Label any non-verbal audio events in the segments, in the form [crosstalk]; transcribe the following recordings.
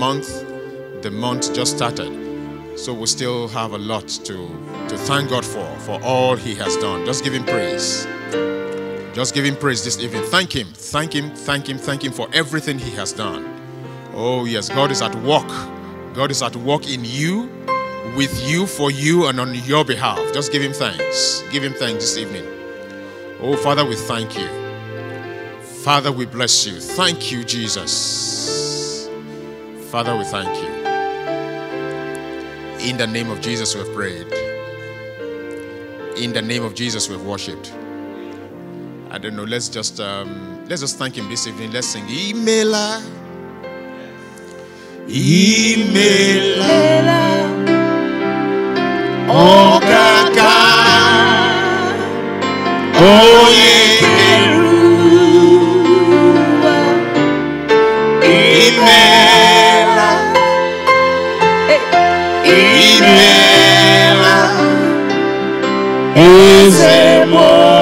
month. The month just started. So we still have a lot to, to thank God for, for all He has done. Just give Him praise. Just give Him praise this evening. Thank Him, thank Him, thank Him, thank Him for everything He has done. Oh, yes, God is at work. God is at work in you, with you, for you, and on your behalf. Just give Him thanks. Give Him thanks this evening. Oh, Father, we thank you. Father, we bless you. Thank you, Jesus. Father, we thank you. In the name of Jesus, we have prayed. In the name of Jesus, we have worshipped. I don't know. Let's just um, let's just thank Him this evening. Let's sing Emailer. Emailer. Oh, Kaka. Oh, C'est moi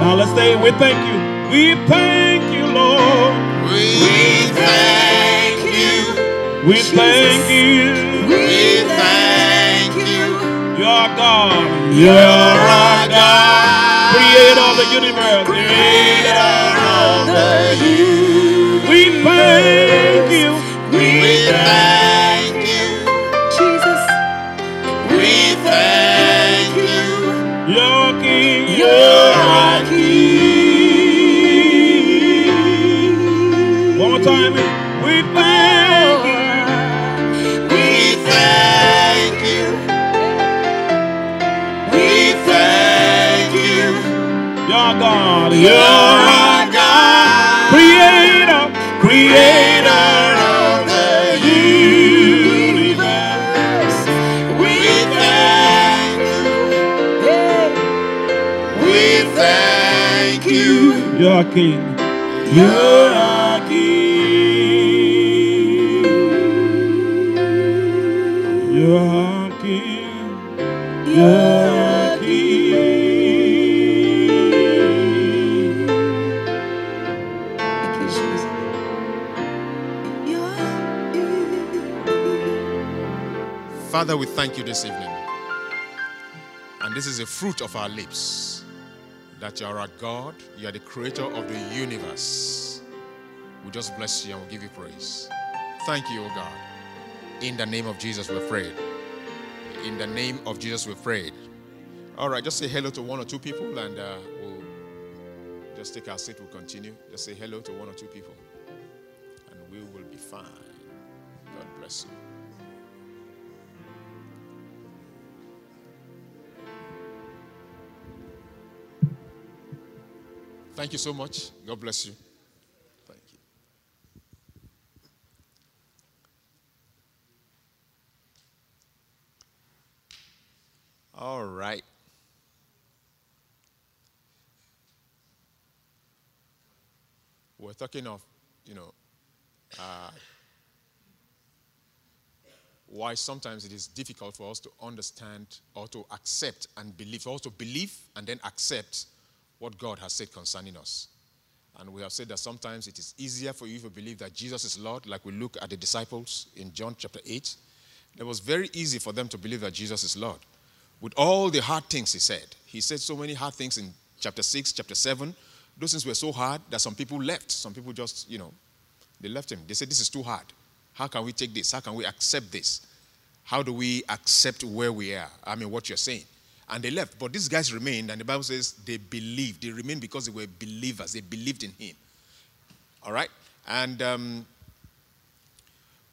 Now let's say we thank you. We thank you, Lord. We thank you. We thank you. We thank you. You're God. You're our God. Creator of the universe. Creator of the universe. We thank you. We thank You're our God. Creator. Creator of the universe. We thank you. We thank you. You're King. You're you this evening. And this is a fruit of our lips that you are a God, you are the creator of the universe. We just bless you and we give you praise. Thank you, O God. In the name of Jesus, we prayed. In the name of Jesus, we prayed. All right, just say hello to one or two people and uh, we'll just take our seat. We'll continue. Just say hello to one or two people and we will be fine. God bless you. Thank you so much. God bless you. Thank you. All right. We're talking of, you know, uh, why sometimes it is difficult for us to understand or to accept and believe, us to believe and then accept what God has said concerning us. And we have said that sometimes it is easier for you to believe that Jesus is Lord, like we look at the disciples in John chapter 8. It was very easy for them to believe that Jesus is Lord. With all the hard things he said, he said so many hard things in chapter 6, chapter 7. Those things were so hard that some people left. Some people just, you know, they left him. They said, This is too hard. How can we take this? How can we accept this? How do we accept where we are? I mean, what you're saying. And they left. But these guys remained, and the Bible says they believed. They remained because they were believers. They believed in him. All right? And, um,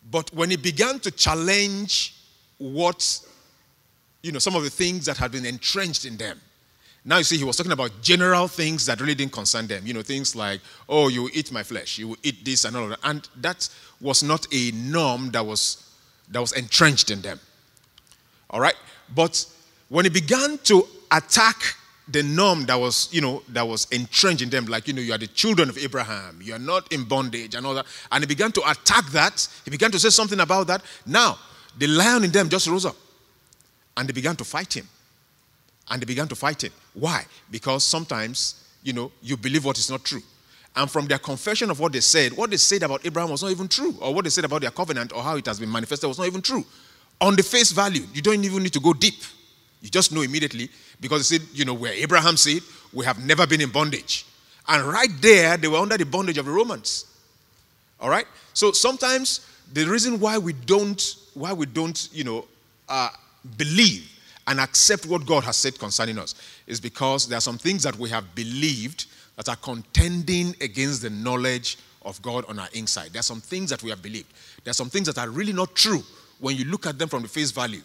but when he began to challenge what, you know, some of the things that had been entrenched in them, Now you see, he was talking about general things that really didn't concern them. You know, things like, oh, you eat my flesh, you eat this and all of that. And that was not a norm that was that was entrenched in them. All right? But when he began to attack the norm that was, you know, that was entrenched in them, like, you know, you are the children of Abraham, you are not in bondage and all that. And he began to attack that. He began to say something about that. Now, the lion in them just rose up and they began to fight him. And they began to fight him. Why? Because sometimes, you know, you believe what is not true. And from their confession of what they said, what they said about Abraham was not even true, or what they said about their covenant or how it has been manifested was not even true. On the face value, you don't even need to go deep. You just know immediately because they said, you know, where Abraham said, we have never been in bondage. And right there, they were under the bondage of the Romans. All right? So sometimes the reason why we don't, why we don't, you know, uh, believe and accept what God has said concerning us is because there are some things that we have believed that are contending against the knowledge of God on our inside. There are some things that we have believed. There are some things that are really not true when you look at them from the face value,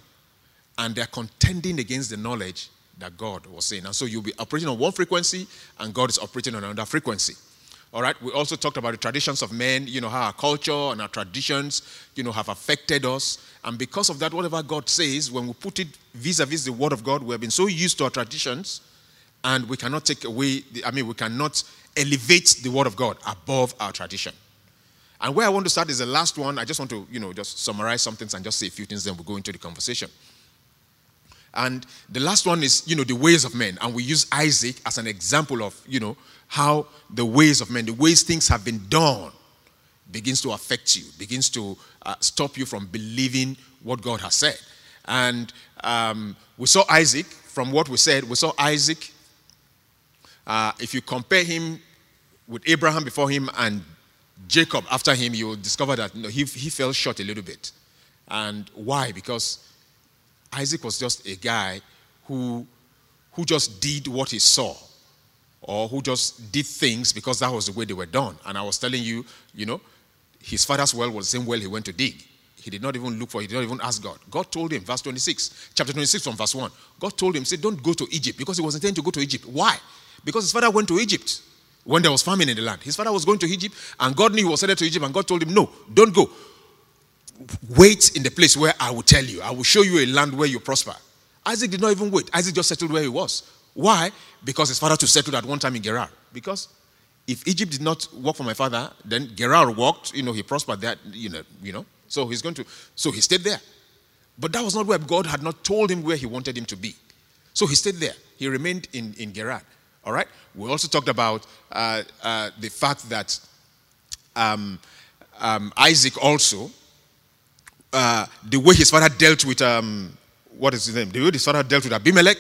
and they're contending against the knowledge that God was saying. And so you'll be operating on one frequency, and God is operating on another frequency. All right. We also talked about the traditions of men, you know, how our culture and our traditions, you know, have affected us. And because of that, whatever God says, when we put it vis a vis the Word of God, we have been so used to our traditions, and we cannot take away, the, I mean, we cannot elevate the Word of God above our tradition. And where I want to start is the last one. I just want to, you know, just summarize some things and just say a few things, then we'll go into the conversation. And the last one is, you know, the ways of men. And we use Isaac as an example of, you know, how the ways of men, the ways things have been done, begins to affect you, begins to uh, stop you from believing what God has said. And um, we saw Isaac, from what we said, we saw Isaac. Uh, if you compare him with Abraham before him and Jacob after him, you will discover that you know, he, he fell short a little bit. And why? Because Isaac was just a guy who, who just did what he saw or who just did things because that was the way they were done. And I was telling you, you know, his father's well was the same well he went to dig. He did not even look for, he did not even ask God. God told him, verse 26, chapter 26 from verse 1. God told him, say, don't go to Egypt because he was intending to go to Egypt. Why? Because his father went to Egypt when there was famine in the land. His father was going to Egypt and God knew he was headed to Egypt and God told him, no, don't go. Wait in the place where I will tell you. I will show you a land where you prosper. Isaac did not even wait. Isaac just settled where he was. Why? Because his father to settle at one time in Gerar. Because if Egypt did not work for my father, then Gerar worked. You know, he prospered there. You know, you know. So he's going to. So he stayed there. But that was not where God had not told him where he wanted him to be. So he stayed there. He remained in in Gerar. All right. We also talked about uh, uh, the fact that um, um, Isaac also uh, the way his father dealt with um, what is his name? The way his father dealt with Abimelech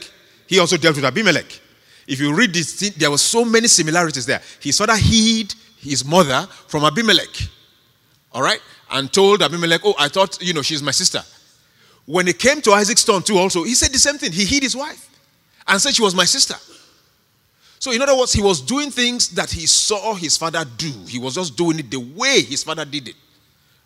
he also dealt with Abimelech. If you read this, there were so many similarities there. His father hid his mother from Abimelech. All right? And told Abimelech, Oh, I thought, you know, she's my sister. When it came to Isaac's turn, too, also, he said the same thing. He hid his wife and said she was my sister. So, in other words, he was doing things that he saw his father do. He was just doing it the way his father did it.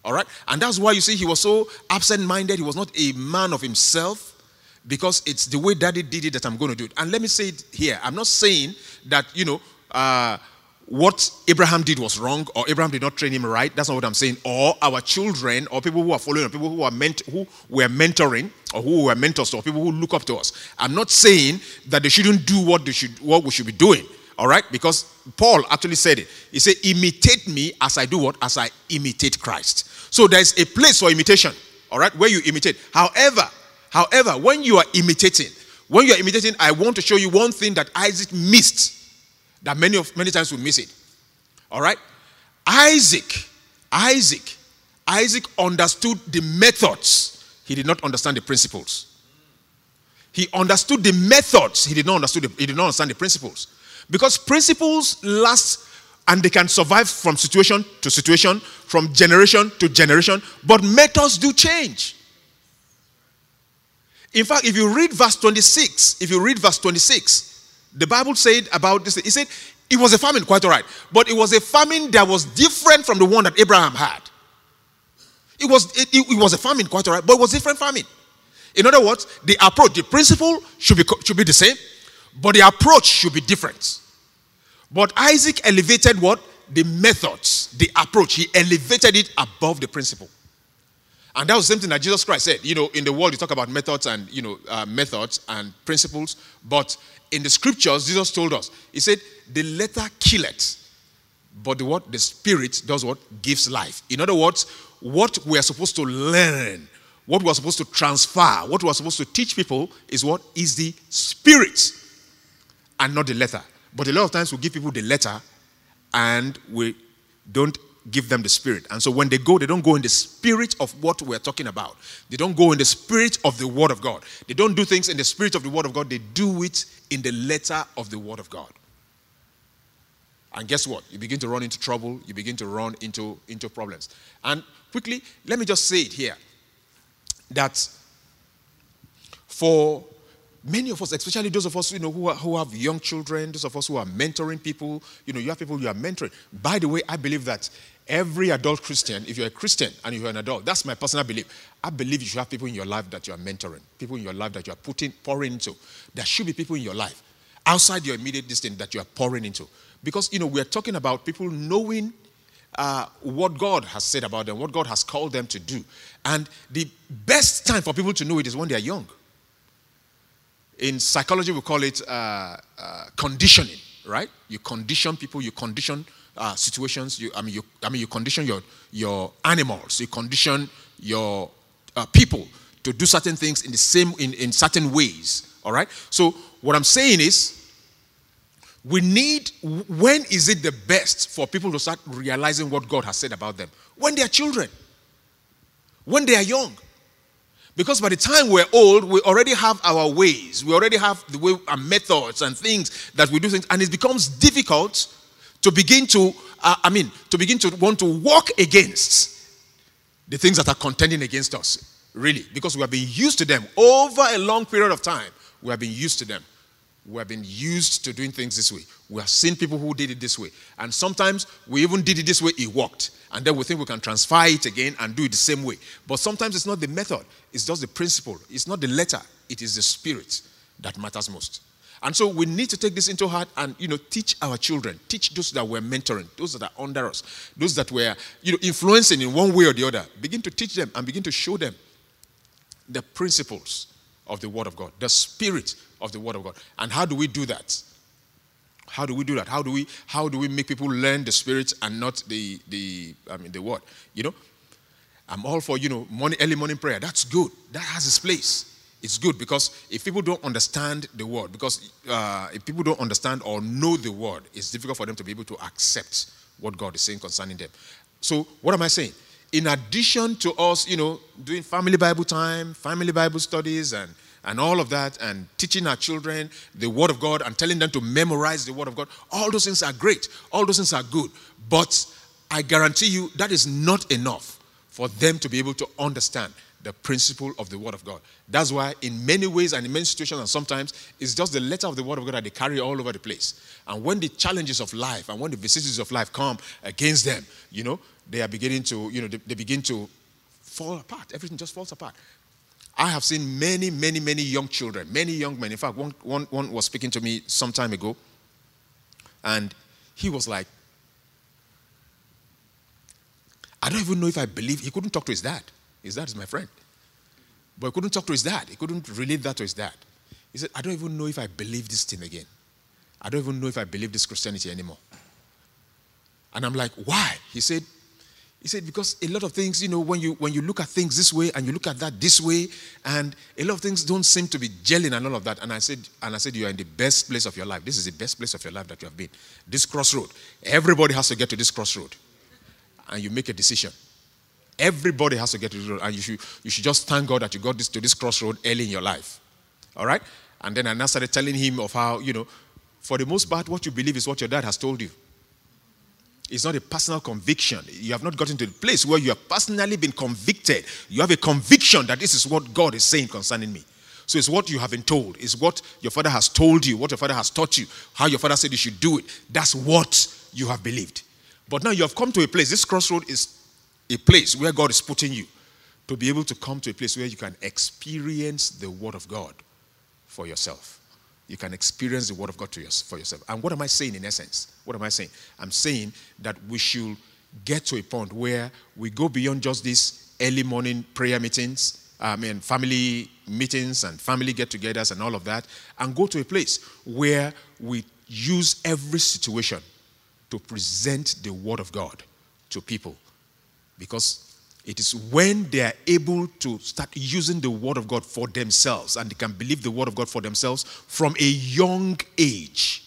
All right? And that's why you see he was so absent minded. He was not a man of himself because it's the way daddy did it that I'm going to do it. And let me say it here. I'm not saying that, you know, uh, what Abraham did was wrong or Abraham did not train him right. That's not what I'm saying. Or our children or people who are following or people who are meant who were mentoring or who were mentors or people who look up to us. I'm not saying that they shouldn't do what they should what we should be doing. All right? Because Paul actually said it. He said, imitate me as I do what? As I imitate Christ. So there's a place for imitation. All right, where you imitate. However, However, when you are imitating, when you are imitating, I want to show you one thing that Isaac missed that many of many times we miss it. All right? Isaac, Isaac, Isaac understood the methods. He did not understand the principles. He understood the methods. He did not understand the, he did not understand the principles. Because principles last and they can survive from situation to situation, from generation to generation, but methods do change. In fact, if you read verse 26, if you read verse 26, the Bible said about this, it said it was a famine, quite all right, but it was a famine that was different from the one that Abraham had. It was, it, it was a famine, quite all right, but it was different famine. In other words, the approach, the principle should be, should be the same, but the approach should be different. But Isaac elevated what? The methods, the approach. He elevated it above the principle. And that was the same thing that Jesus Christ said. You know, in the world, you talk about methods and, you know, uh, methods and principles. But in the scriptures, Jesus told us, He said, the letter killeth, but the what? The spirit does what? Gives life. In other words, what we are supposed to learn, what we are supposed to transfer, what we are supposed to teach people is what? Is the spirit and not the letter. But a lot of times we give people the letter and we don't give them the spirit. And so when they go, they don't go in the spirit of what we're talking about. They don't go in the spirit of the word of God. They don't do things in the spirit of the word of God. They do it in the letter of the word of God. And guess what? You begin to run into trouble, you begin to run into, into problems. And quickly, let me just say it here that for many of us, especially those of us you know, who, are, who have young children, those of us who are mentoring people, you know, you have people you are mentoring. By the way, I believe that every adult Christian, if you're a Christian and you're an adult, that's my personal belief. I believe you should have people in your life that you are mentoring, people in your life that you are putting, pouring into. There should be people in your life outside your immediate distance that you are pouring into. Because, you know, we're talking about people knowing uh, what God has said about them, what God has called them to do. And the best time for people to know it is when they're young. In psychology, we call it uh, uh, conditioning, right? You condition people, you condition uh, situations. You, I mean, you, I mean, you condition your your animals, you condition your uh, people to do certain things in the same in, in certain ways. All right. So what I'm saying is, we need. When is it the best for people to start realizing what God has said about them? When they are children. When they are young. Because by the time we're old, we already have our ways. We already have the way our methods and things that we do things, and it becomes difficult to begin to, uh, I mean, to begin to want to walk against the things that are contending against us, really, because we have been used to them over a long period of time. We have been used to them. We have been used to doing things this way. We have seen people who did it this way. And sometimes we even did it this way, it worked. And then we think we can transfer it again and do it the same way. But sometimes it's not the method, it's just the principle. It's not the letter, it is the spirit that matters most. And so we need to take this into heart and you know teach our children, teach those that we're mentoring, those that are under us, those that we're you know influencing in one way or the other. Begin to teach them and begin to show them the principles of the Word of God, the spirit of the Word of God. And how do we do that? How do we do that? How do we how do we make people learn the spirit and not the the I mean the word? You know, I'm all for you know morning early morning prayer. That's good. That has its place. It's good because if people don't understand the word, because uh, if people don't understand or know the word, it's difficult for them to be able to accept what God is saying concerning them. So, what am I saying? In addition to us, you know, doing family Bible time, family Bible studies, and and all of that, and teaching our children the Word of God and telling them to memorize the Word of God, all those things are great. All those things are good. But I guarantee you that is not enough for them to be able to understand the principle of the Word of God. That's why, in many ways and in many situations, and sometimes it's just the letter of the Word of God that they carry all over the place. And when the challenges of life and when the vicissitudes of life come against them, you know, they are beginning to, you know, they, they begin to fall apart. Everything just falls apart. I have seen many, many, many young children, many young men. In fact, one, one, one was speaking to me some time ago, and he was like, I don't even know if I believe. He couldn't talk to his dad. His dad is my friend. But he couldn't talk to his dad. He couldn't relate that to his dad. He said, I don't even know if I believe this thing again. I don't even know if I believe this Christianity anymore. And I'm like, why? He said, he said, because a lot of things, you know, when you when you look at things this way and you look at that this way, and a lot of things don't seem to be gelling and all of that. And I said, and I said, you are in the best place of your life. This is the best place of your life that you have been. This crossroad. Everybody has to get to this crossroad. And you make a decision. Everybody has to get to this road. And you should you should just thank God that you got this to this crossroad early in your life. All right? And then I started telling him of how, you know, for the most part, what you believe is what your dad has told you. It's not a personal conviction. You have not gotten to the place where you have personally been convicted. You have a conviction that this is what God is saying concerning me. So it's what you have been told. It's what your father has told you, what your father has taught you, how your father said you should do it. That's what you have believed. But now you have come to a place. This crossroad is a place where God is putting you to be able to come to a place where you can experience the Word of God for yourself. You can experience the Word of God for yourself. And what am I saying in essence? What am I saying? I'm saying that we should get to a point where we go beyond just these early morning prayer meetings, I mean, family meetings and family get togethers and all of that, and go to a place where we use every situation to present the Word of God to people. Because it is when they are able to start using the Word of God for themselves and they can believe the Word of God for themselves from a young age,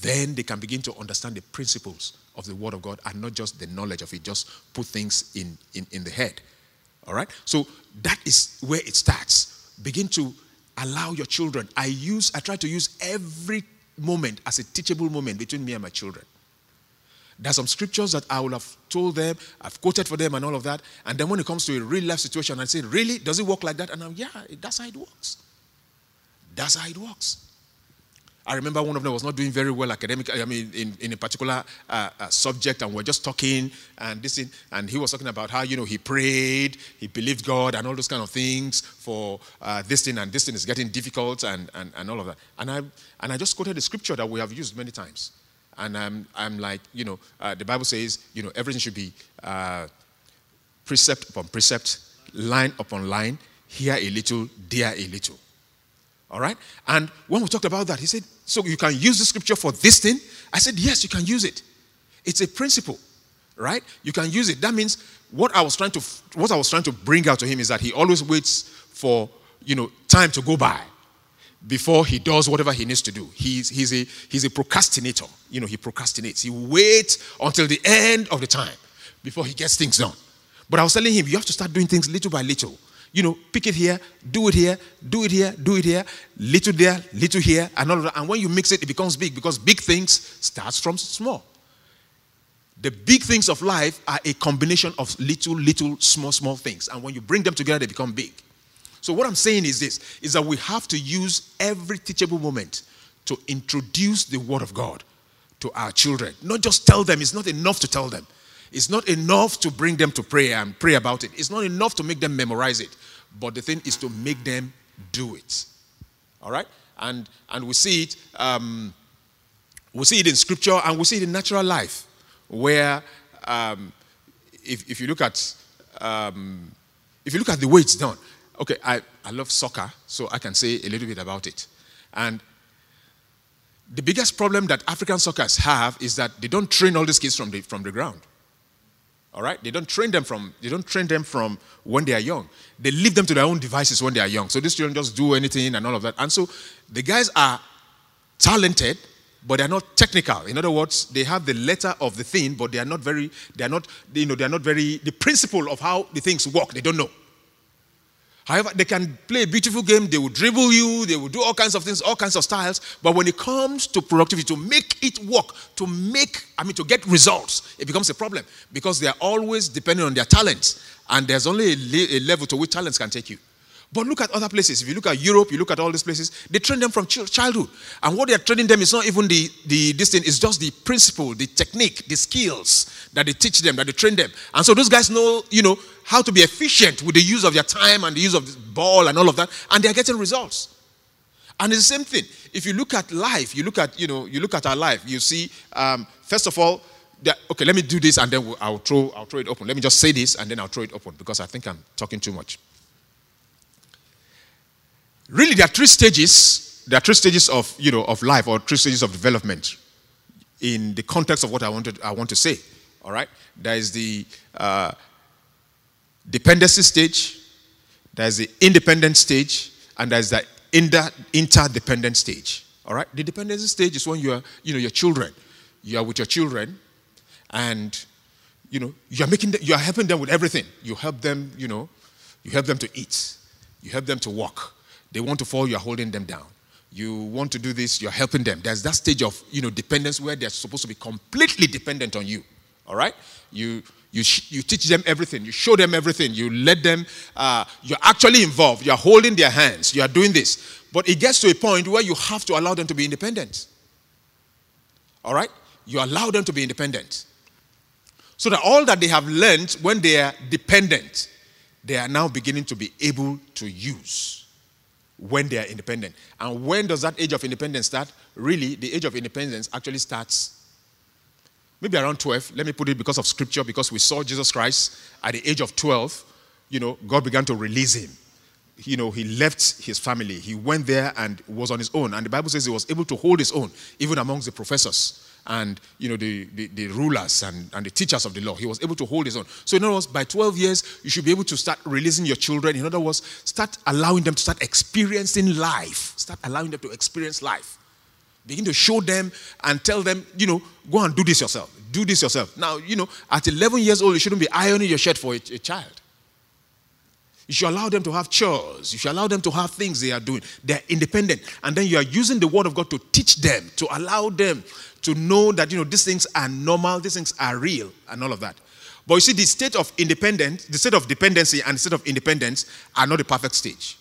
then they can begin to understand the principles of the Word of God and not just the knowledge of it, just put things in, in, in the head. All right? So that is where it starts. Begin to allow your children. I use, I try to use every moment as a teachable moment between me and my children. There's some scriptures that I will have told them, I've quoted for them and all of that. And then when it comes to a real life situation, I say, Really? Does it work like that? And I'm, Yeah, that's how it works. That's how it works. I remember one of them was not doing very well academically, I mean, in, in a particular uh, uh, subject, and we are just talking and this thing, and he was talking about how, you know, he prayed, he believed God, and all those kind of things for uh, this thing, and this thing is getting difficult, and, and, and all of that. And I, and I just quoted the scripture that we have used many times. And I'm, I'm like, you know, uh, the Bible says, you know, everything should be uh, precept upon precept, line upon line, here a little, there a little. All right? And when we talked about that, he said, So you can use the scripture for this thing? I said, Yes, you can use it. It's a principle, right? You can use it. That means what I was trying to what I was trying to bring out to him is that he always waits for you know time to go by before he does whatever he needs to do. He's, he's, a, he's a procrastinator. You know, he procrastinates. He waits until the end of the time before he gets things done. But I was telling him, you have to start doing things little by little. You know, pick it here, do it here, do it here, do it here, little there, little here, and all of that. And when you mix it, it becomes big because big things starts from small. The big things of life are a combination of little, little, small, small things. And when you bring them together, they become big. So what I'm saying is this is that we have to use every teachable moment to introduce the word of God to our children. Not just tell them, it's not enough to tell them. It's not enough to bring them to prayer and pray about it. It's not enough to make them memorize it. But the thing is to make them do it. All right? And and we see it um, we see it in scripture and we see it in natural life where um, if, if you look at um, if you look at the way it's done okay, I, I love soccer, so I can say a little bit about it. And the biggest problem that African soccers have is that they don't train all these kids from the, from the ground. All right? They don't train them from they don't train them from when they are young. They leave them to their own devices when they are young. So these children just do anything and all of that. And so the guys are talented, but they're not technical. In other words, they have the letter of the thing, but they are not very, they are not, you know, they are not very the principle of how the things work, they don't know. However, they can play a beautiful game, they will dribble you, they will do all kinds of things, all kinds of styles. But when it comes to productivity, to make it work, to make, I mean, to get results, it becomes a problem because they are always depending on their talents. And there's only a, level to which talents can take you. But look at other places. If you look at Europe, you look at all these places, they train them from childhood. And what they're training them is not even the, the this thing, it's just the principle, the technique, the skills that they teach them, that they train them. And so those guys know, you know, how to be efficient with the use of their time and the use of the ball and all of that, and they're getting results. And it's the same thing. If you look at life, you look at, you know, you look at our life, you see, um, first of all, okay, let me do this and then I'll throw, I'll throw it open. Let me just say this and then I'll throw it open because I think I'm talking too much. Really, there are three stages. There are three stages of, you know, of life or three stages of development in the context of what I, wanted, I want to say. All right? There is the uh, dependency stage, there's the independent stage, and there's the inter- interdependent stage. All right? The dependency stage is when you are, you know, your children. You are with your children, and you know, you are making you are helping them with everything. You help them, you know, you help them to eat, you help them to walk, they want to fall, you're holding them down. You want to do this, you're helping them. There's that stage of you know dependence where they're supposed to be completely dependent on you. All right? You you, you teach them everything. You show them everything. You let them. Uh, you're actually involved. You're holding their hands. You are doing this. But it gets to a point where you have to allow them to be independent. All right? You allow them to be independent. So that all that they have learned when they are dependent, they are now beginning to be able to use when they are independent. And when does that age of independence start? Really, the age of independence actually starts maybe around 12. Let me put it because of scripture, because we saw Jesus Christ at the age of 12, you know, God began to release him. You know, he left his family. He went there and was on his own. And the Bible says he was able to hold his own, even amongst the professors and you know the, the, the, rulers and, and the teachers of the law. He was able to hold his own. So in other words, by 12 years, you should be able to start releasing your children. In other words, start allowing them to start experiencing life. Start allowing them to experience life. Begin to show them and tell them, you know, go and do this yourself. Do this yourself. Now, you know, at 11 years old, you shouldn't be ironing your shirt for a, a child. You should allow them to have chores. You should allow them to have things they are doing. They're independent. And then you are using the word of God to teach them, to allow them to know that, you know, these things are normal, these things are real, and all of that. But you see, the state of independence, the state of dependency and the state of independence are not the perfect stage.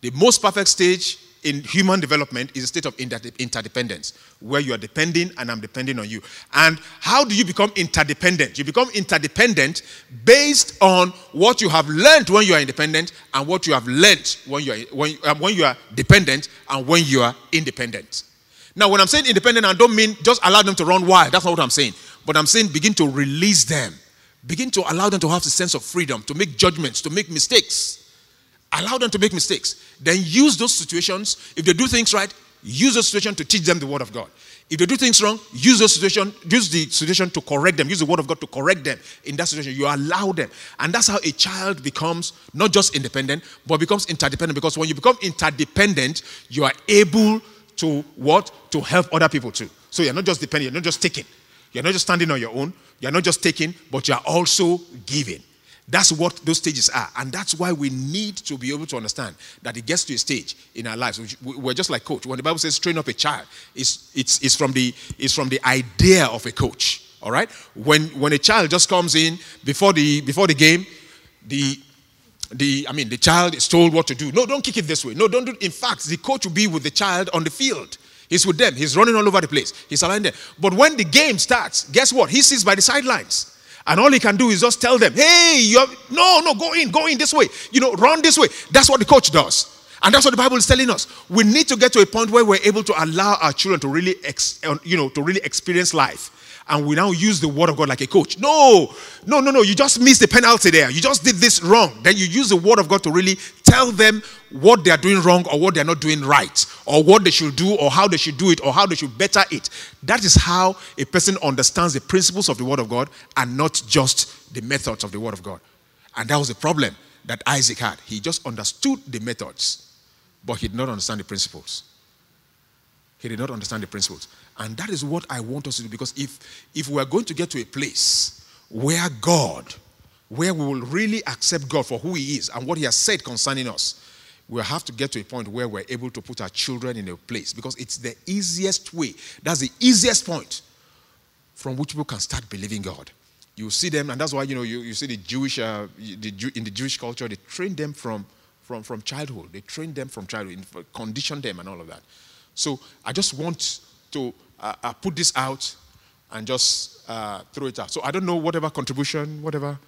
The most perfect stage in human development is a state of interdependence, where you are depending and I'm depending on you. And how do you become interdependent? You become interdependent based on what you have learned when you are independent and what you have learned when you are, when, um, when you are dependent and when you are independent. Now, when I'm saying independent, I don't mean just allow them to run wild. That's not what I'm saying. But I'm saying begin to release them. Begin to allow them to have the sense of freedom, to make judgments, to make mistakes. Allow them to make mistakes. Then use those situations. If they do things right, use the situation to teach them the word of God. If they do things wrong, use the situation, use the situation to correct them. Use the word of God to correct them in that situation. You allow them. And that's how a child becomes not just independent, but becomes interdependent. Because when you become interdependent, you are able to what? To help other people too. So you're not just dependent, you're not just taking. You're not just standing on your own. You're not just taking, but you're also giving. That's what those stages are. And that's why we need to be able to understand that it gets to a stage in our lives. We're just like coach. When the Bible says train up a child, it's, it's, it's, from, the, it's from the idea of a coach. All right? When, when a child just comes in before the, before the game, the, the, I mean, the child is told what to do. No, don't kick it this way. No, don't do In fact, the coach will be with the child on the field. He's with them. He's running all over the place. He's around there. But when the game starts, guess what? He sits by the sidelines. And all he can do is just tell them, hey, you're, no, no, go in, go in this way. You know, run this way. That's what the coach does. And that's what the Bible is telling us. We need to get to a point where we're able to allow our children to really, ex, uh, you know, to really experience life and we now use the word of God like a coach. No, no, no, no. You just missed the penalty there. You just did this wrong. Then you use the word of God to really tell them what they are doing wrong or what they are not doing right, or what they should do, or how they should do it, or how they should better it. That is how a person understands the principles of the word of God and not just the methods of the word of God. And that was the problem that Isaac had. He just understood the methods, but he did not understand the principles. He did not understand the principles. And that is what I want us to do because if, if we are going to get to a place where God, where we will really accept God for who He is and what He has said concerning us, we'll have to get to a point where we're able to put our children in a place because it's the easiest way. That's the easiest point from which people can start believing God. You see them, and that's why you know you, you see the Jewish uh, the, in the Jewish culture they train them from from from childhood. They train them from childhood, condition them, and all of that. So I just want to uh, uh, put this out and just uh, throw it out. So I don't know whatever contribution, whatever.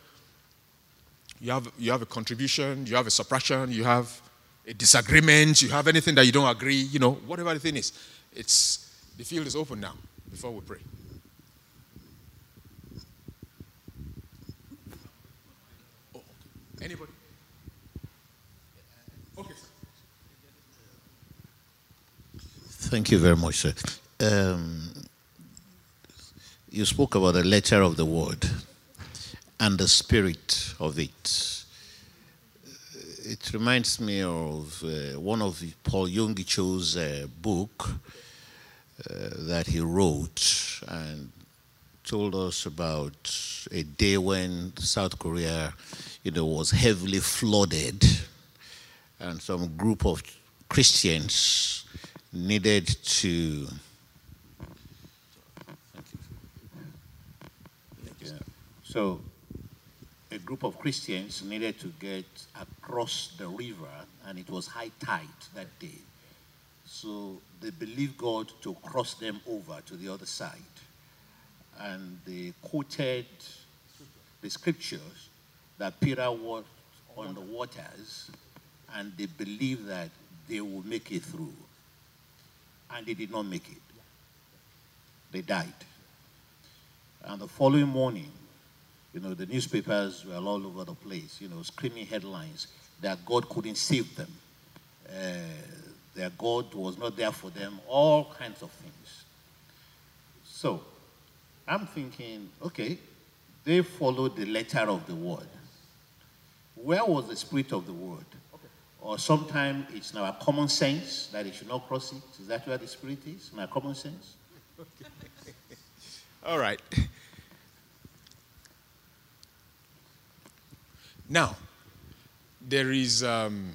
You have, you have a contribution, you have a suppression, you have a disagreement, you have anything that you don't agree, you know, whatever the thing is. It's, the field is open now before we pray. Oh, Anybody? Thank you very much, sir. Um, you spoke about the letter of the word and the spirit of it. It reminds me of uh, one of Paul Yonggi Cho's uh, book uh, that he wrote and told us about a day when South Korea, you know, was heavily flooded, and some group of Christians needed to so a group of Christians needed to get across the river and it was high tide that day. So they believed God to cross them over to the other side. And they quoted the scriptures that Peter walked on the waters and they believed that they would make it through. And they did not make it. They died. And the following morning, you know, the newspapers were all over the place, you know, screaming headlines that God couldn't save them. Uh, their God was not there for them, all kinds of things. So, I'm thinking, okay, they followed the letter of the word. Where was the spirit of the word? Or sometimes it's in our common sense that it should not cross it. Is that where the spirit is? In our common sense? [laughs] All right. Now, there is, um,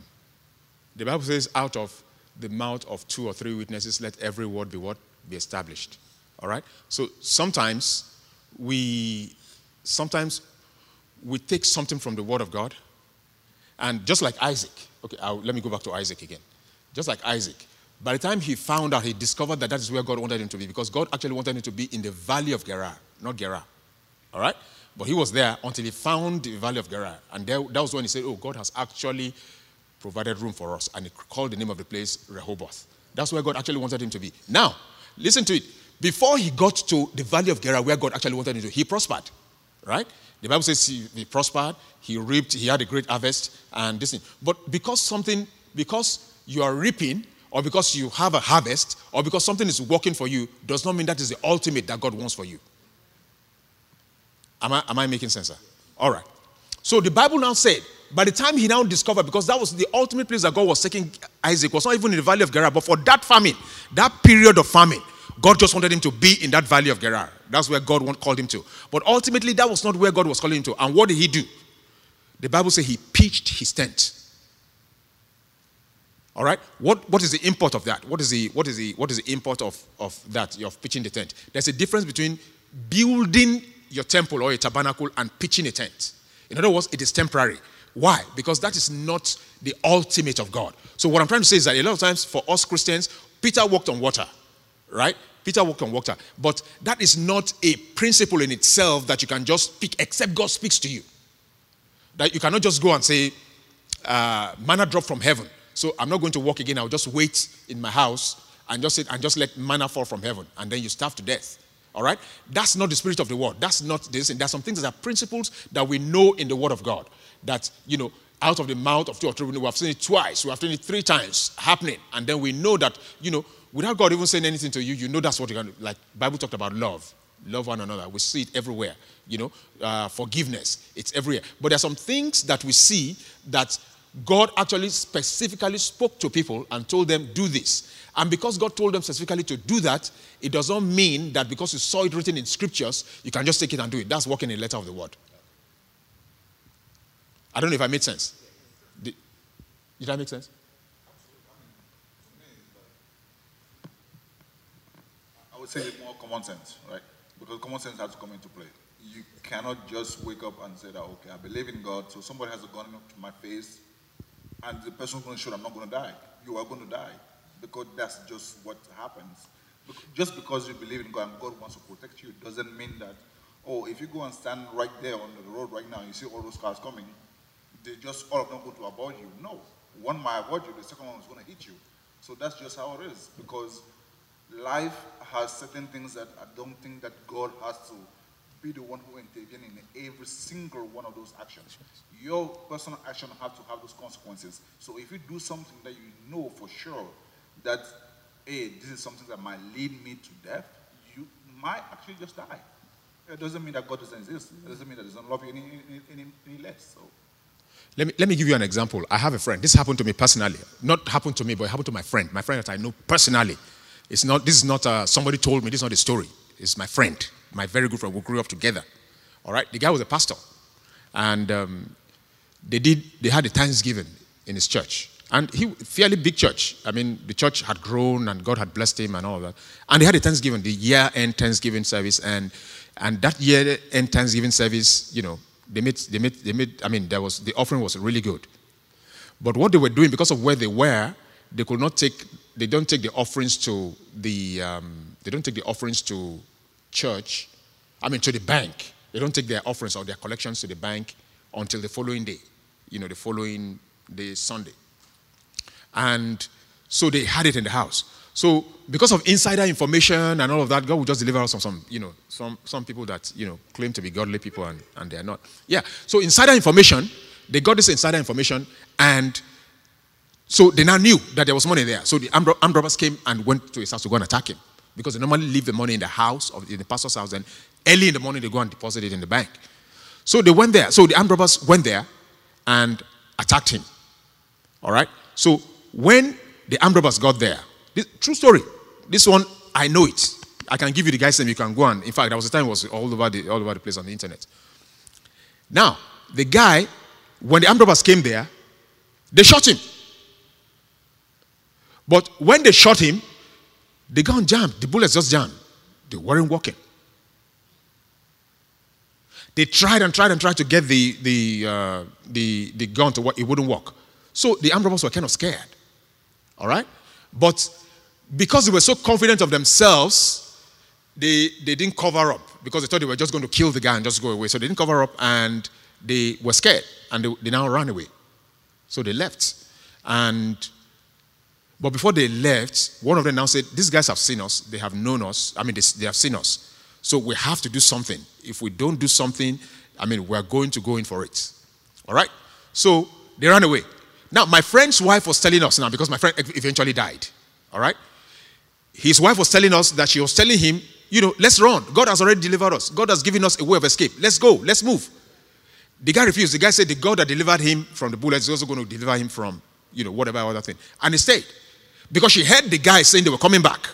the Bible says, out of the mouth of two or three witnesses, let every word be what? Be established. All right? So sometimes we, sometimes we take something from the word of God, and just like Isaac, okay, I'll, let me go back to Isaac again. Just like Isaac, by the time he found out, he discovered that that is where God wanted him to be, because God actually wanted him to be in the valley of Gerar, not Gerar. All right? But he was there until he found the valley of Gerar. And there, that was when he said, Oh, God has actually provided room for us. And he called the name of the place Rehoboth. That's where God actually wanted him to be. Now, listen to it. Before he got to the valley of Gerar, where God actually wanted him to, he prospered. Right? The Bible says he, he prospered, he reaped, he had a great harvest, and this thing. But because something, because you are reaping, or because you have a harvest, or because something is working for you, does not mean that is the ultimate that God wants for you. Am I, am I making sense? Sir? All right. So the Bible now said, by the time he now discovered, because that was the ultimate place that God was taking Isaac, was not even in the valley of Gerar, but for that famine, that period of famine, God just wanted him to be in that valley of Gerar. That's where God called him to. But ultimately, that was not where God was calling him to. And what did he do? The Bible says he pitched his tent. All right? What, what is the import of that? What is the, what is the, what is the import of, of that, of pitching the tent? There's a difference between building your temple or a tabernacle and pitching a tent. In other words, it is temporary. Why? Because that is not the ultimate of God. So, what I'm trying to say is that a lot of times for us Christians, Peter walked on water, right? Peter walked on water. But that is not a principle in itself that you can just speak, except God speaks to you. That you cannot just go and say, uh, manna drop from heaven. So I'm not going to walk again. I'll just wait in my house and just sit and just let manna fall from heaven. And then you starve to death. All right? That's not the spirit of the word. That's not this. And there's some things that are principles that we know in the word of God. That, you know, out of the mouth of two or three, we have seen it twice, we have seen it three times happening. And then we know that, you know, without God even saying anything to you, you know that's what you're going to, like Bible talked about love. Love one another. We see it everywhere. You know, uh, forgiveness. It's everywhere. But there are some things that we see that God actually specifically spoke to people and told them, do this. And because God told them specifically to do that, it does not mean that because you saw it written in scriptures, you can just take it and do it. That's working in the letter of the word. I don't know if I made sense. Did, did that make sense? I would say it's more common sense, right? Because common sense has to come into play. You cannot just wake up and say that, okay, I believe in God, so somebody has a gun up to my face, and the person's going to shoot, I'm not going to die. You are going to die because that's just what happens. Just because you believe in God and God wants to protect you doesn't mean that, oh, if you go and stand right there on the road right now, you see all those cars coming, they just all of them go to avoid you. No. One might avoid you, the second one is going to hit you. So that's just how it is because life has certain things that I don't think that God has to be the one who intervenes in every single one of those actions. Your personal action has to have those consequences. So if you do something that you know for sure that, hey, this is something that might lead me to death, you might actually just die. It doesn't mean that God doesn't exist. It doesn't mean that He doesn't love you any, any, any less. So. Let me, let me give you an example. I have a friend. This happened to me personally. Not happened to me, but it happened to my friend. My friend that I know personally. It's not, this is not uh, somebody told me. This is not a story. It's my friend, my very good friend. We grew up together. All right? The guy was a pastor. And um, they did, they had a Thanksgiving in his church. And he, fairly big church. I mean, the church had grown and God had blessed him and all that. And they had a Thanksgiving, the year end Thanksgiving service. And, and that year end Thanksgiving service, you know, they made, they made, they made, I mean, there was, the offering was really good. But what they were doing, because of where they were, they could not take, they don't take the offerings to the, um, they don't take the offerings to church, I mean, to the bank. They don't take their offerings or their collections to the bank until the following day, you know, the following day, Sunday. And So they had it in the house. So because of insider information and all of that, God will just deliver us from some, you know, some, some people that, you know, claim to be godly people and, and they are not. Yeah. So insider information, they got this insider information and so they now knew that there was money there. So the armed, robbers came and went to his house to go and attack him. Because they normally leave the money in the house, of, in the pastor's house, and early in the morning they go and deposit it in the bank. So they went there. So the armed robbers went there and attacked him. All right? So when the armed robbers got there, this, true story. This one, I know it. I can give you the guy's name. You can go on. In fact, there was a time it was all over the all over the place on the internet. Now, the guy, when the armed robbers came there, they shot him. But when they shot him, the gun jammed. The bullets just jammed. They weren't working. They tried and tried and tried to get the, the, uh, the, the gun to work. It wouldn't work. So the armed robbers were kind of scared. All right? But because they were so confident of themselves, they, they didn't cover up because they thought they were just going to kill the guy and just go away. So they didn't cover up and they were scared and they, they now ran away. So they left. And but before they left, one of them now said, These guys have seen us, they have known us, I mean, they, they have seen us. So we have to do something. If we don't do something, I mean, we're going to go in for it. All right? So they ran away. Now, my friend's wife was telling us now, because my friend eventually died. All right? His wife was telling us that she was telling him, you know, let's run. God has already delivered us. God has given us a way of escape. Let's go. Let's move. The guy refused. The guy said the God that delivered him from the bullets is also going to deliver him from, you know, whatever other thing. And he stayed. Because she heard the guy saying they were coming back.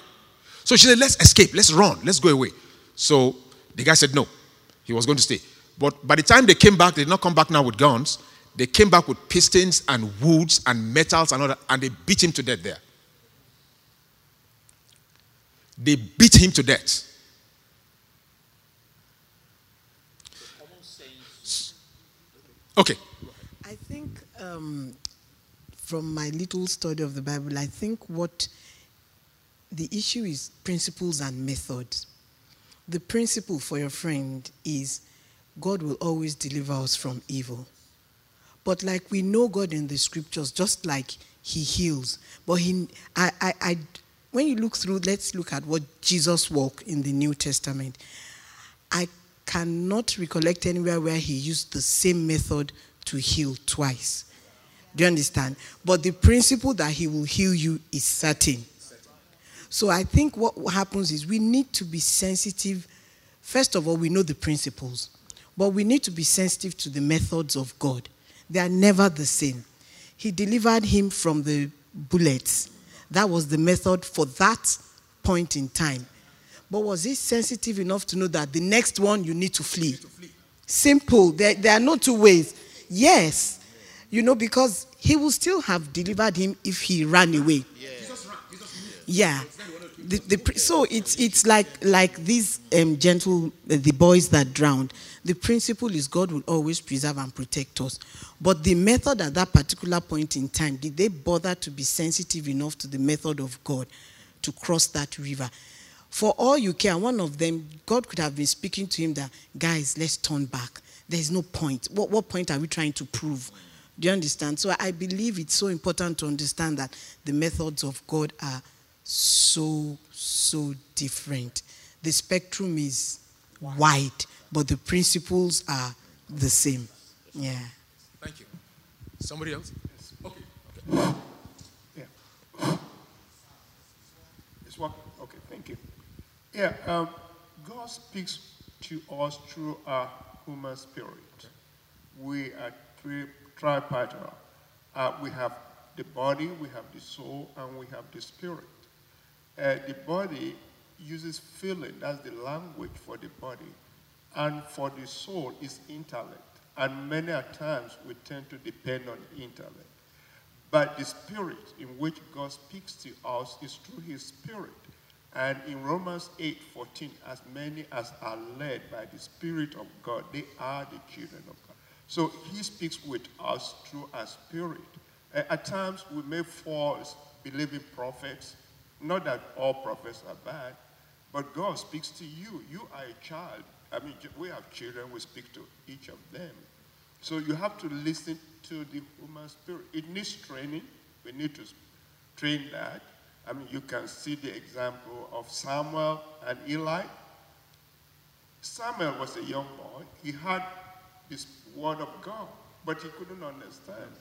So she said, let's escape. Let's run. Let's go away. So the guy said no. He was going to stay. But by the time they came back, they did not come back now with guns. They came back with pistons and woods and metals and all that, and they beat him to death there. They beat him to death. Okay. I think um, from my little study of the Bible, I think what the issue is principles and methods. The principle for your friend is God will always deliver us from evil. But like we know God in the scriptures, just like He heals. But He, I, I, I when you look through, let's look at what Jesus walked in the New Testament. I cannot recollect anywhere where He used the same method to heal twice. Do you understand? But the principle that He will heal you is certain. So I think what happens is we need to be sensitive. First of all, we know the principles, but we need to be sensitive to the methods of God. They are never the same. He delivered him from the bullets. That was the method for that point in time. But was he sensitive enough to know that the next one you need to flee? Simple. There, there are no two ways. Yes. You know, because he will still have delivered him if he ran away. Yeah. The, the, so it's it's like like these um, gentle the boys that drowned. The principle is God will always preserve and protect us. But the method at that particular point in time, did they bother to be sensitive enough to the method of God to cross that river? For all you care, one of them, God could have been speaking to him that, guys, let's turn back. There's no point. What, what point are we trying to prove? Do you understand? So I believe it's so important to understand that the methods of God are so, so different. The spectrum is wide, but the principles are the same. Yeah. Thank you. Somebody else? Yes. Okay. Okay. Yeah. It's working. Okay, thank you. Yeah, um, God speaks to us through our human spirit. We are tri- tripartite. Uh, we have the body, we have the soul, and we have the spirit. Uh, the body uses feeling, that's the language for the body. And for the soul is intellect. And many a times we tend to depend on intellect. But the spirit in which God speaks to us is through his spirit. And in Romans 8 14, as many as are led by the Spirit of God, they are the children of God. So he speaks with us through our spirit. Uh, at times we may fall believing prophets. Not that all prophets are bad, but God speaks to you. You are a child. I mean, we have children, we speak to each of them. So you have to listen to the human spirit. It needs training. We need to train that. I mean, you can see the example of Samuel and Eli. Samuel was a young boy. He had this word of God, but he couldn't understand.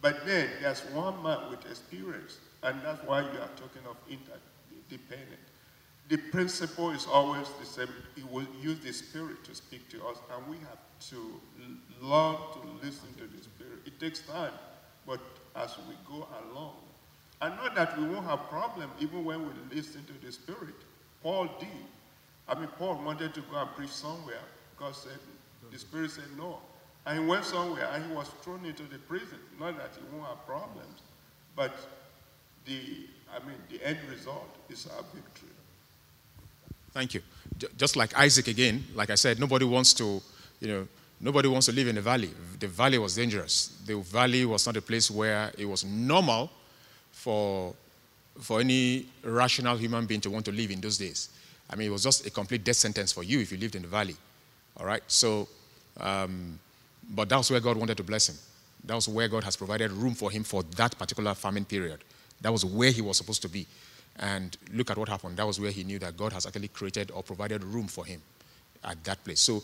But then there's one man with experience, and that's why you are talking of interdependent. The principle is always the same. He will use the Spirit to speak to us, and we have to learn to listen to the Spirit. It takes time, but as we go along, and not that we won't have problem even when we listen to the Spirit. Paul did. I mean, Paul wanted to go and preach somewhere. God said, the Spirit said no. And he went somewhere and he was thrown into the prison. Not that he won't have problems, but the, I mean, the end result is our victory. Thank you. Just like Isaac again, like I said, nobody wants to, you know, nobody wants to live in the valley. The valley was dangerous. The valley was not a place where it was normal for, for any rational human being to want to live in those days. I mean, it was just a complete death sentence for you if you lived in the valley. All right? So, um, but that was where God wanted to bless him. That was where God has provided room for him for that particular famine period. That was where he was supposed to be. And look at what happened. That was where he knew that God has actually created or provided room for him at that place. So,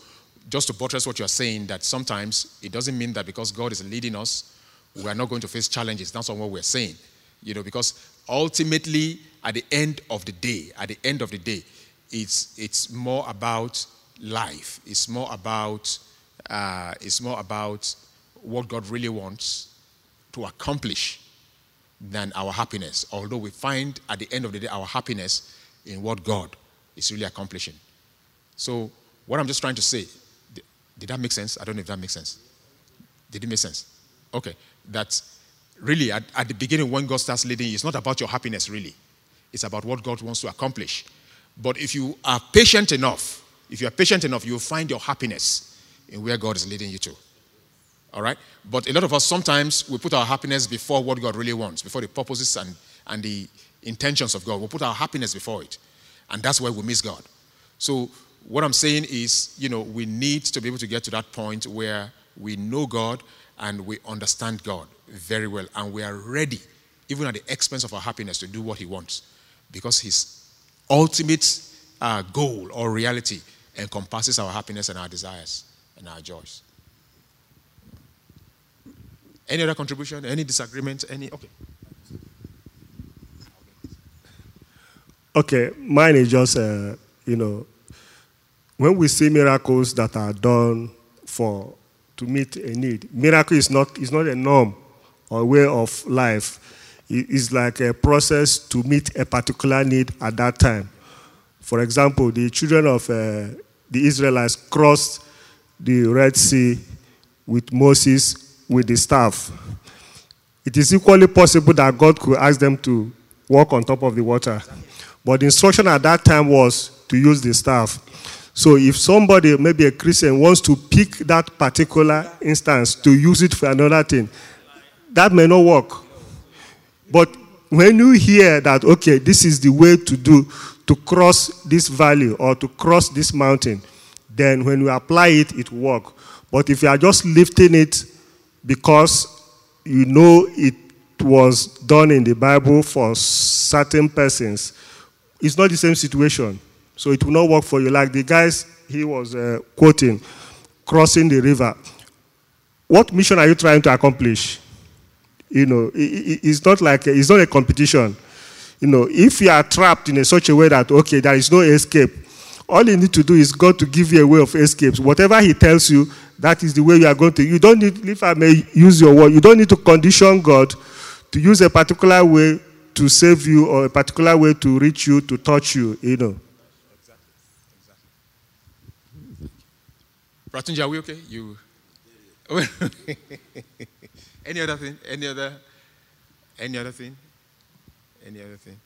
just to buttress what you're saying, that sometimes it doesn't mean that because God is leading us, we are not going to face challenges. That's not what we're saying. You know, because ultimately, at the end of the day, at the end of the day, it's, it's more about life. It's more about, uh, it's more about what God really wants to accomplish than our happiness. Although we find at the end of the day our happiness in what God is really accomplishing. So, what I'm just trying to say, did that make sense? I don't know if that makes sense. Did it make sense? Okay. That really, at, at the beginning, when God starts leading you, it's not about your happiness, really. It's about what God wants to accomplish. But if you are patient enough, if you are patient enough, you'll find your happiness in where God is leading you to. All right? But a lot of us sometimes we put our happiness before what God really wants, before the purposes and, and the intentions of God. We put our happiness before it. And that's where we miss God. So, what I'm saying is, you know, we need to be able to get to that point where we know God and we understand God very well. And we are ready, even at the expense of our happiness, to do what He wants. Because His ultimate uh, goal or reality encompasses our happiness and our desires and our joys. Any other contribution? Any disagreement? Any? Okay. Okay, mine is just, uh, you know, when we see miracles that are done for to meet a need, miracle is not is not a norm or way of life. It's like a process to meet a particular need at that time. For example, the children of uh, the Israelites crossed the Red Sea with Moses with the staff. It is equally possible that God could ask them to walk on top of the water. But the instruction at that time was to use the staff. So if somebody, maybe a Christian, wants to pick that particular instance to use it for another thing, that may not work. But when you hear that, okay, this is the way to do, to cross this valley or to cross this mountain, then when you apply it, it will work. But if you are just lifting it because you know it was done in the Bible for certain persons, it's not the same situation. So it will not work for you. Like the guys he was uh, quoting, crossing the river. What mission are you trying to accomplish? You know, it, it's not like a, it's not a competition. You know, if you are trapped in a such a way that okay, there is no escape, all you need to do is God to give you a way of escape. Whatever He tells you, that is the way you are going to. You don't need, if I may use your word, you don't need to condition God to use a particular way to save you or a particular way to reach you, to touch you, you know. Exactly. are we okay? You. [laughs] Any other thing? Any other? Any other thing? Any other thing?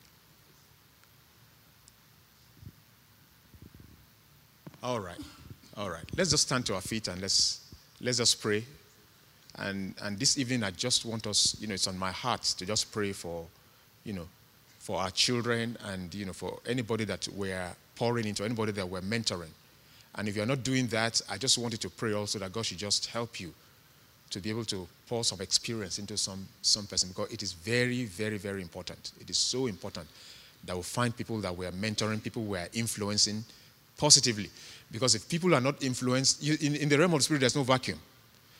All right. All right. Let's just stand to our feet and let's let's just pray. And and this evening I just want us, you know, it's on my heart to just pray for, you know, for our children and you know for anybody that we're pouring into, anybody that we're mentoring. And if you're not doing that, I just wanted to pray also that God should just help you to be able to pour some experience into some, some person because it is very, very, very important. It is so important that we find people that we are mentoring, people we are influencing positively. Because if people are not influenced, in, in the realm of the spirit, there's no vacuum.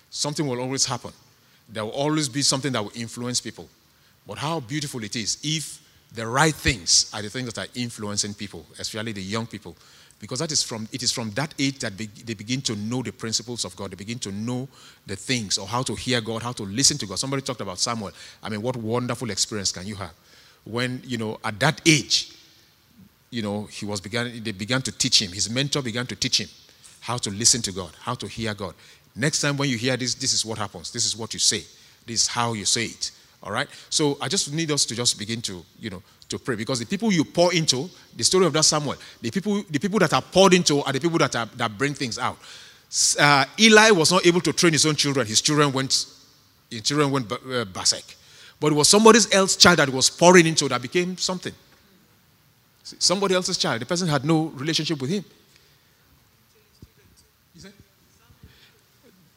Something will always happen. There will always be something that will influence people. But how beautiful it is if the right things are the things that are influencing people, especially the young people. Because that is from, it is from that age that be, they begin to know the principles of God. They begin to know the things or how to hear God, how to listen to God. Somebody talked about Samuel. I mean, what wonderful experience can you have? When, you know, at that age, you know, he was began, they began to teach him. His mentor began to teach him how to listen to God, how to hear God. Next time when you hear this, this is what happens. This is what you say. This is how you say it. All right? So I just need us to just begin to, you know, to pray because the people you pour into, the story of that Samuel, the people, the people that are poured into are the people that, are, that bring things out. Uh, Eli was not able to train his own children. His children went, his children went uh. But it was somebody else's child that was pouring into that became something. Somebody else's child. The person had no relationship with him.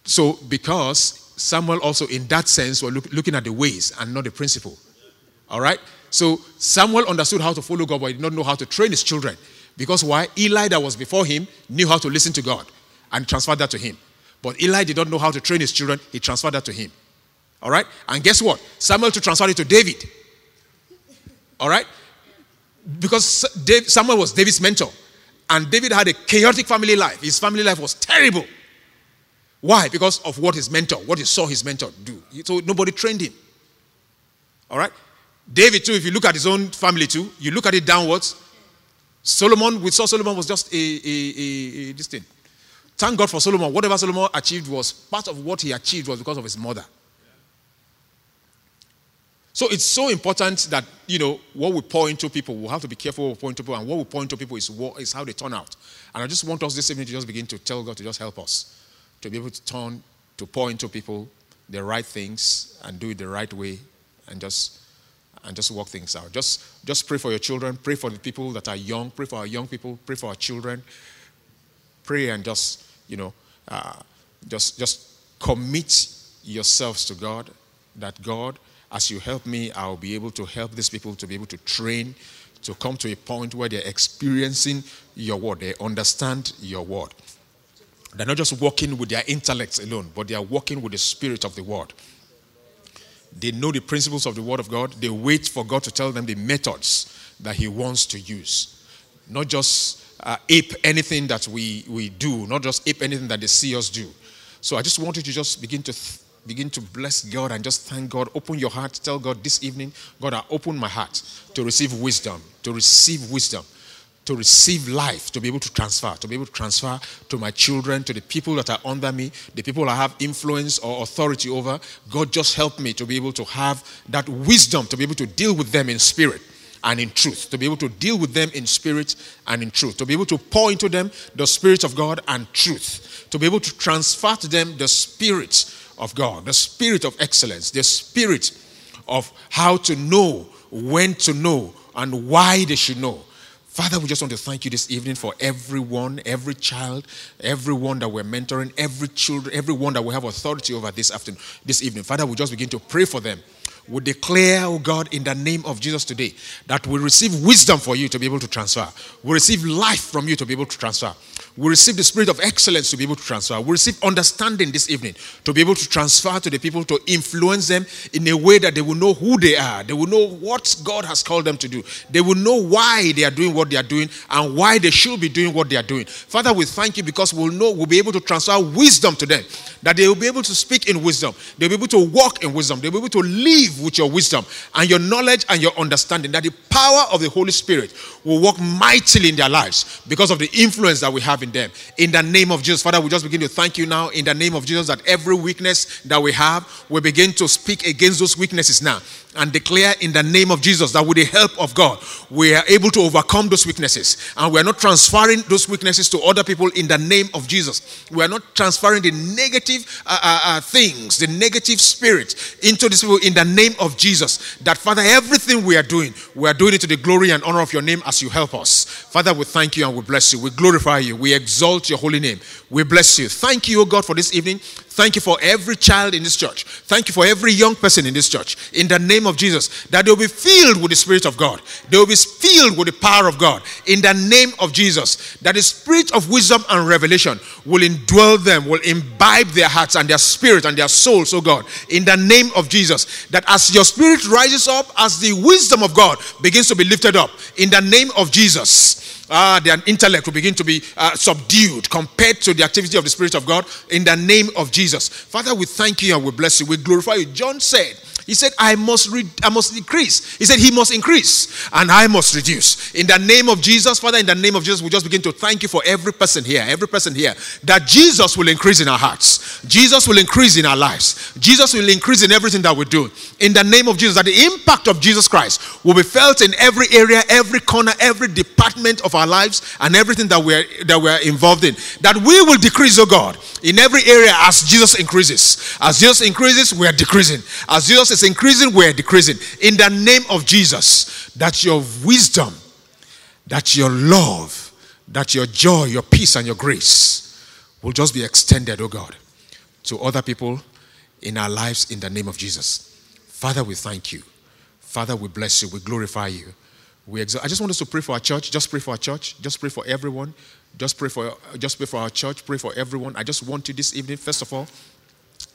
So, because Samuel also, in that sense, was look, looking at the ways and not the principle. All right? So, Samuel understood how to follow God, but he did not know how to train his children. Because why? Eli, that was before him, knew how to listen to God and transferred that to him. But Eli did not know how to train his children, he transferred that to him. All right? And guess what? Samuel to transfer it to David. All right? Because Samuel was David's mentor. And David had a chaotic family life. His family life was terrible. Why? Because of what his mentor, what he saw his mentor do. So nobody trained him. All right? David, too, if you look at his own family, too, you look at it downwards. Solomon, we saw Solomon was just a, a, a, a this thing. Thank God for Solomon. Whatever Solomon achieved was part of what he achieved was because of his mother. So it's so important that, you know, what we pour into people, we have to be careful what we pour into people, and what we pour into people is, what, is how they turn out. And I just want us this evening to just begin to tell God to just help us to be able to turn, to pour into people the right things and do it the right way and just and just work things out. Just just pray for your children, pray for the people that are young, pray for our young people, pray for our children. Pray and just, you know, uh, just just commit yourselves to God that God as you help me, I'll be able to help these people to be able to train, to come to a point where they're experiencing your word, they understand your word. They're not just working with their intellects alone, but they are working with the spirit of the word. They know the principles of the word of God. They wait for God to tell them the methods that He wants to use. Not just uh, ape anything that we, we do, not just ape anything that they see us do. So I just want you to just begin to th- begin to bless God and just thank God. Open your heart. Tell God this evening, God, I open my heart to receive wisdom, to receive wisdom, to receive life, to be able to transfer, to be able to transfer to my children, to the people that are under me, the people I have influence or authority over. God, just help me to be able to have that wisdom, to be able to deal with them in spirit and in truth, to be able to deal with them in spirit and in truth, to be able to pour into them the Spirit of God and truth, to be able to transfer to them the Spirit of God, the spirit of excellence, the spirit of how to know, when to know, and why they should know. Father, we just want to thank you this evening for everyone, every child, everyone that we're mentoring, every children, everyone that we have authority over this afternoon, this evening. Father, we just begin to pray for them. We declare, oh God, in the name of Jesus today, that we receive wisdom for you to be able to transfer. We receive life from you to be able to transfer. We receive the spirit of excellence to be able to transfer. We receive understanding this evening to be able to transfer to the people to influence them in a way that they will know who they are. They will know what God has called them to do. They will know why they are doing what they are doing and why they should be doing what they are doing. Father, we thank you because we'll know we'll be able to transfer wisdom to them. That they will be able to speak in wisdom. They'll be able to walk in wisdom. They'll be able to live with your wisdom and your knowledge and your understanding. That the power of the Holy Spirit will work mightily in their lives because of the influence that we have in them. In the name of Jesus, Father, we just begin to thank you now in the name of Jesus that every weakness that we have, we begin to speak against those weaknesses now and declare in the name of Jesus that with the help of God, we are able to overcome those weaknesses. And we are not transferring those weaknesses to other people in the name of Jesus. We are not transferring the negative uh, uh, uh, things, the negative spirit into these people in the name of Jesus. That, Father, everything we are doing, we are doing it to the glory and honor of your name as you help us. Father, we thank you and we bless you. We glorify you. We exalt your holy name. We bless you. Thank you, O God, for this evening. Thank you for every child in this church. Thank you for every young person in this church. In the name of Jesus, that they will be filled with the Spirit of God. They will be filled with the power of God. In the name of Jesus, that the Spirit of wisdom and revelation will indwell them, will imbibe their hearts and their spirit and their souls, oh God. In the name of Jesus, that as your Spirit rises up, as the wisdom of God begins to be lifted up, in the name of Jesus, ah, their intellect will begin to be uh, subdued compared to the activity of the Spirit of God in the name of Jesus. Father, we thank you and we bless you. We glorify you. John said, he said, I must, re- I must decrease. He said, He must increase and I must reduce. In the name of Jesus, Father, in the name of Jesus, we just begin to thank you for every person here, every person here, that Jesus will increase in our hearts. Jesus will increase in our lives. Jesus will increase in everything that we do. In the name of Jesus, that the impact of Jesus Christ will be felt in every area, every corner, every department of our lives, and everything that we're, that we're involved in. That we will decrease, oh God, in every area as Jesus increases. As Jesus increases, we are decreasing. As Jesus is increasing, we're decreasing. In the name of Jesus, that your wisdom, that your love, that your joy, your peace, and your grace will just be extended, oh God, to other people in our lives in the name of Jesus. Father, we thank you. Father, we bless you. We glorify you. We exalt. I just want us to pray for our church. Just pray for our church. Just pray for everyone. Just pray for just pray for our church. Pray for everyone. I just want you this evening, first of all,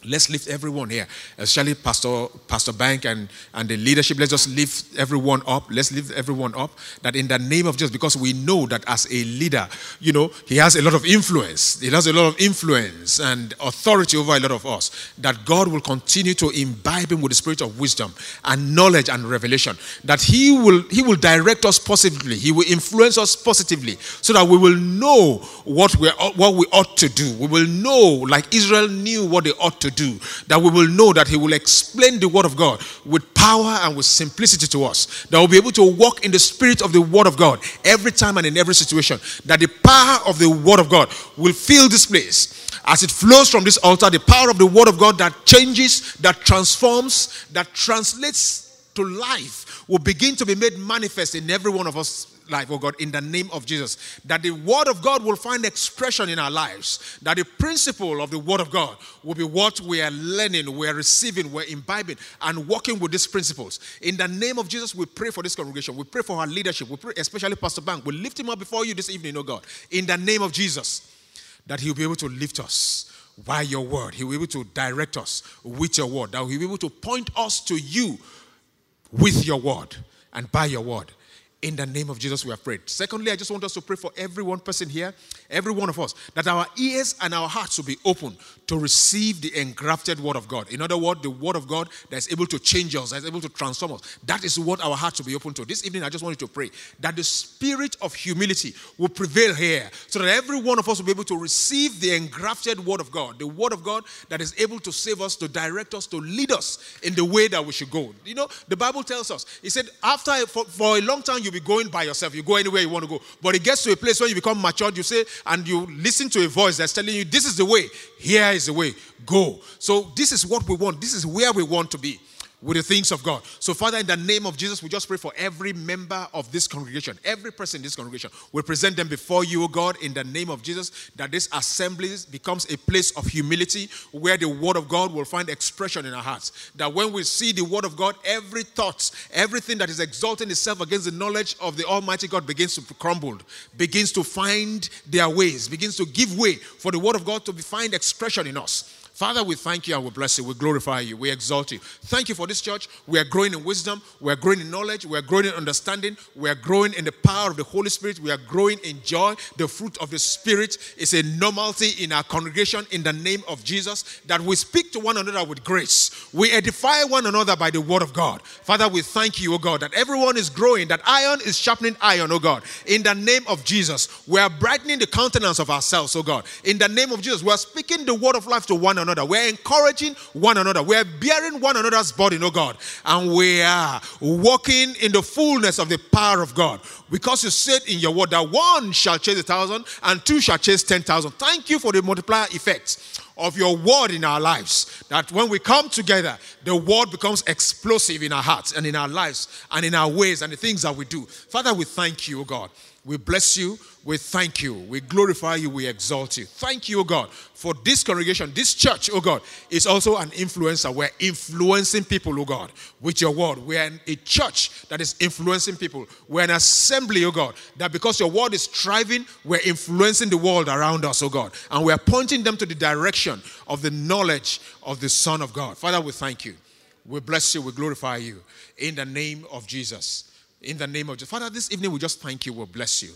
Let's lift everyone here, especially Pastor Pastor Bank and, and the leadership. Let's just lift everyone up. Let's lift everyone up. That in the name of Jesus, because we know that as a leader, you know, he has a lot of influence. He has a lot of influence and authority over a lot of us. That God will continue to imbibe him with the spirit of wisdom and knowledge and revelation. That he will he will direct us positively. He will influence us positively, so that we will know what we what we ought to do. We will know, like Israel knew what they ought to do, that we will know that He will explain the Word of God with power and with simplicity to us, that we'll be able to walk in the spirit of the Word of God every time and in every situation, that the power of the Word of God will fill this place. As it flows from this altar, the power of the Word of God that changes, that transforms, that translates to life will begin to be made manifest in every one of us life, oh God, in the name of Jesus. That the Word of God will find expression in our lives. That the principle of the Word of God will be what we are learning, we are receiving, we're imbibing, and working with these principles. In the name of Jesus, we pray for this congregation. We pray for our leadership. We pray, especially Pastor Bank. We lift him up before you this evening, oh God. In the name of Jesus, that he'll be able to lift us by your word. He will be able to direct us with your word. That he'll be able to point us to you with your word and by your word. In the name of Jesus, we have prayed. Secondly, I just want us to pray for every one person here, every one of us, that our ears and our hearts will be open to receive the engrafted word of God. In other words, the word of God that is able to change us, that is able to transform us. That is what our hearts will be open to. This evening, I just want you to pray that the spirit of humility will prevail here so that every one of us will be able to receive the engrafted word of God, the word of God that is able to save us, to direct us, to lead us in the way that we should go. You know, the Bible tells us, He said, after for, for a long time, you you'll be going by yourself. You go anywhere you want to go. But it gets to a place where you become matured, you say, and you listen to a voice that's telling you, this is the way. Here is the way. Go. So this is what we want. This is where we want to be with the things of God. So, Father, in the name of Jesus, we just pray for every member of this congregation, every person in this congregation. We present them before you, O God, in the name of Jesus, that this assembly becomes a place of humility where the Word of God will find expression in our hearts. That when we see the Word of God, every thought, everything that is exalting itself against the knowledge of the Almighty God begins to crumble, begins to find their ways, begins to give way for the Word of God to find expression in us. Father, we thank you and we bless you. We glorify you. We exalt you. Thank you for this church. We are growing in wisdom. We are growing in knowledge. We are growing in understanding. We are growing in the power of the Holy Spirit. We are growing in joy. The fruit of the Spirit is a normality in our congregation in the name of Jesus that we speak to one another with grace. We edify one another by the word of God. Father, we thank you, O God, that everyone is growing, that iron is sharpening iron, O God. In the name of Jesus, we are brightening the countenance of ourselves, O God. In the name of Jesus, we are speaking the word of life to one another another. We're encouraging one another. We're bearing one another's burden, oh God. And we are walking in the fullness of the power of God. Because you said in your word that one shall chase a thousand and two shall chase ten thousand. Thank you for the multiplier effect of your word in our lives. That when we come together, the word becomes explosive in our hearts and in our lives and in our ways and the things that we do. Father, we thank you, oh God. We bless you. We thank you. We glorify you. We exalt you. Thank you, O God, for this congregation, this church, O God, is also an influencer. We're influencing people, O God, with your word. We're a church that is influencing people. We're an assembly, O God, that because your word is thriving, we're influencing the world around us, O God. And we're pointing them to the direction of the knowledge of the Son of God. Father, we thank you. We bless you. We glorify you. In the name of Jesus. In the name of Jesus. Father, this evening we just thank you. We bless you.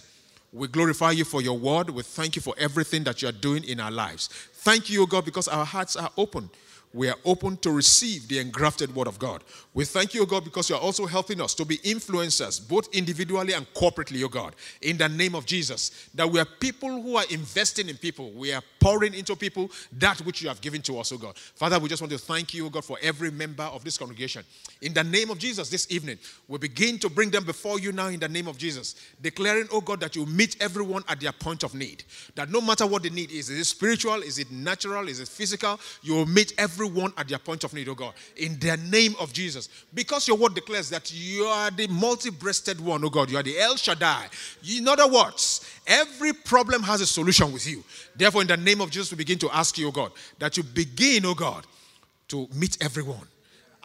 We glorify you for your word. We thank you for everything that you are doing in our lives. Thank you, O God, because our hearts are open we are open to receive the engrafted word of God. We thank you, God, because you are also helping us to be influencers, both individually and corporately, O God, in the name of Jesus. That we are people who are investing in people. We are pouring into people that which you have given to us, O God. Father, we just want to thank you, O God, for every member of this congregation. In the name of Jesus, this evening, we begin to bring them before you now in the name of Jesus, declaring, O God, that you meet everyone at their point of need. That no matter what the need is, is it spiritual, is it natural, is it physical, you will meet every everyone at their point of need, oh God, in the name of Jesus. Because your word declares that you are the multi breasted one, oh God. You are the El Shaddai. In other words, every problem has a solution with you. Therefore, in the name of Jesus, we begin to ask you, oh God, that you begin, oh God, to meet everyone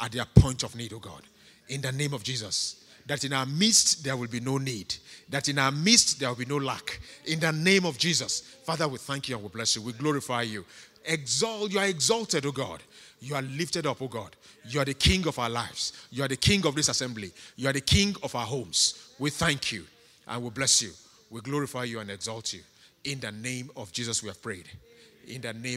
at their point of need, oh God. In the name of Jesus that in our midst there will be no need, that in our midst there will be no lack. In the name of Jesus, Father, we thank you and we bless you. We glorify you. Exalt, you are exalted, O God. You are lifted up, O God. You are the king of our lives. You are the king of this assembly. You are the king of our homes. We thank you and we bless you. We glorify you and exalt you. In the name of Jesus, we have prayed. In the name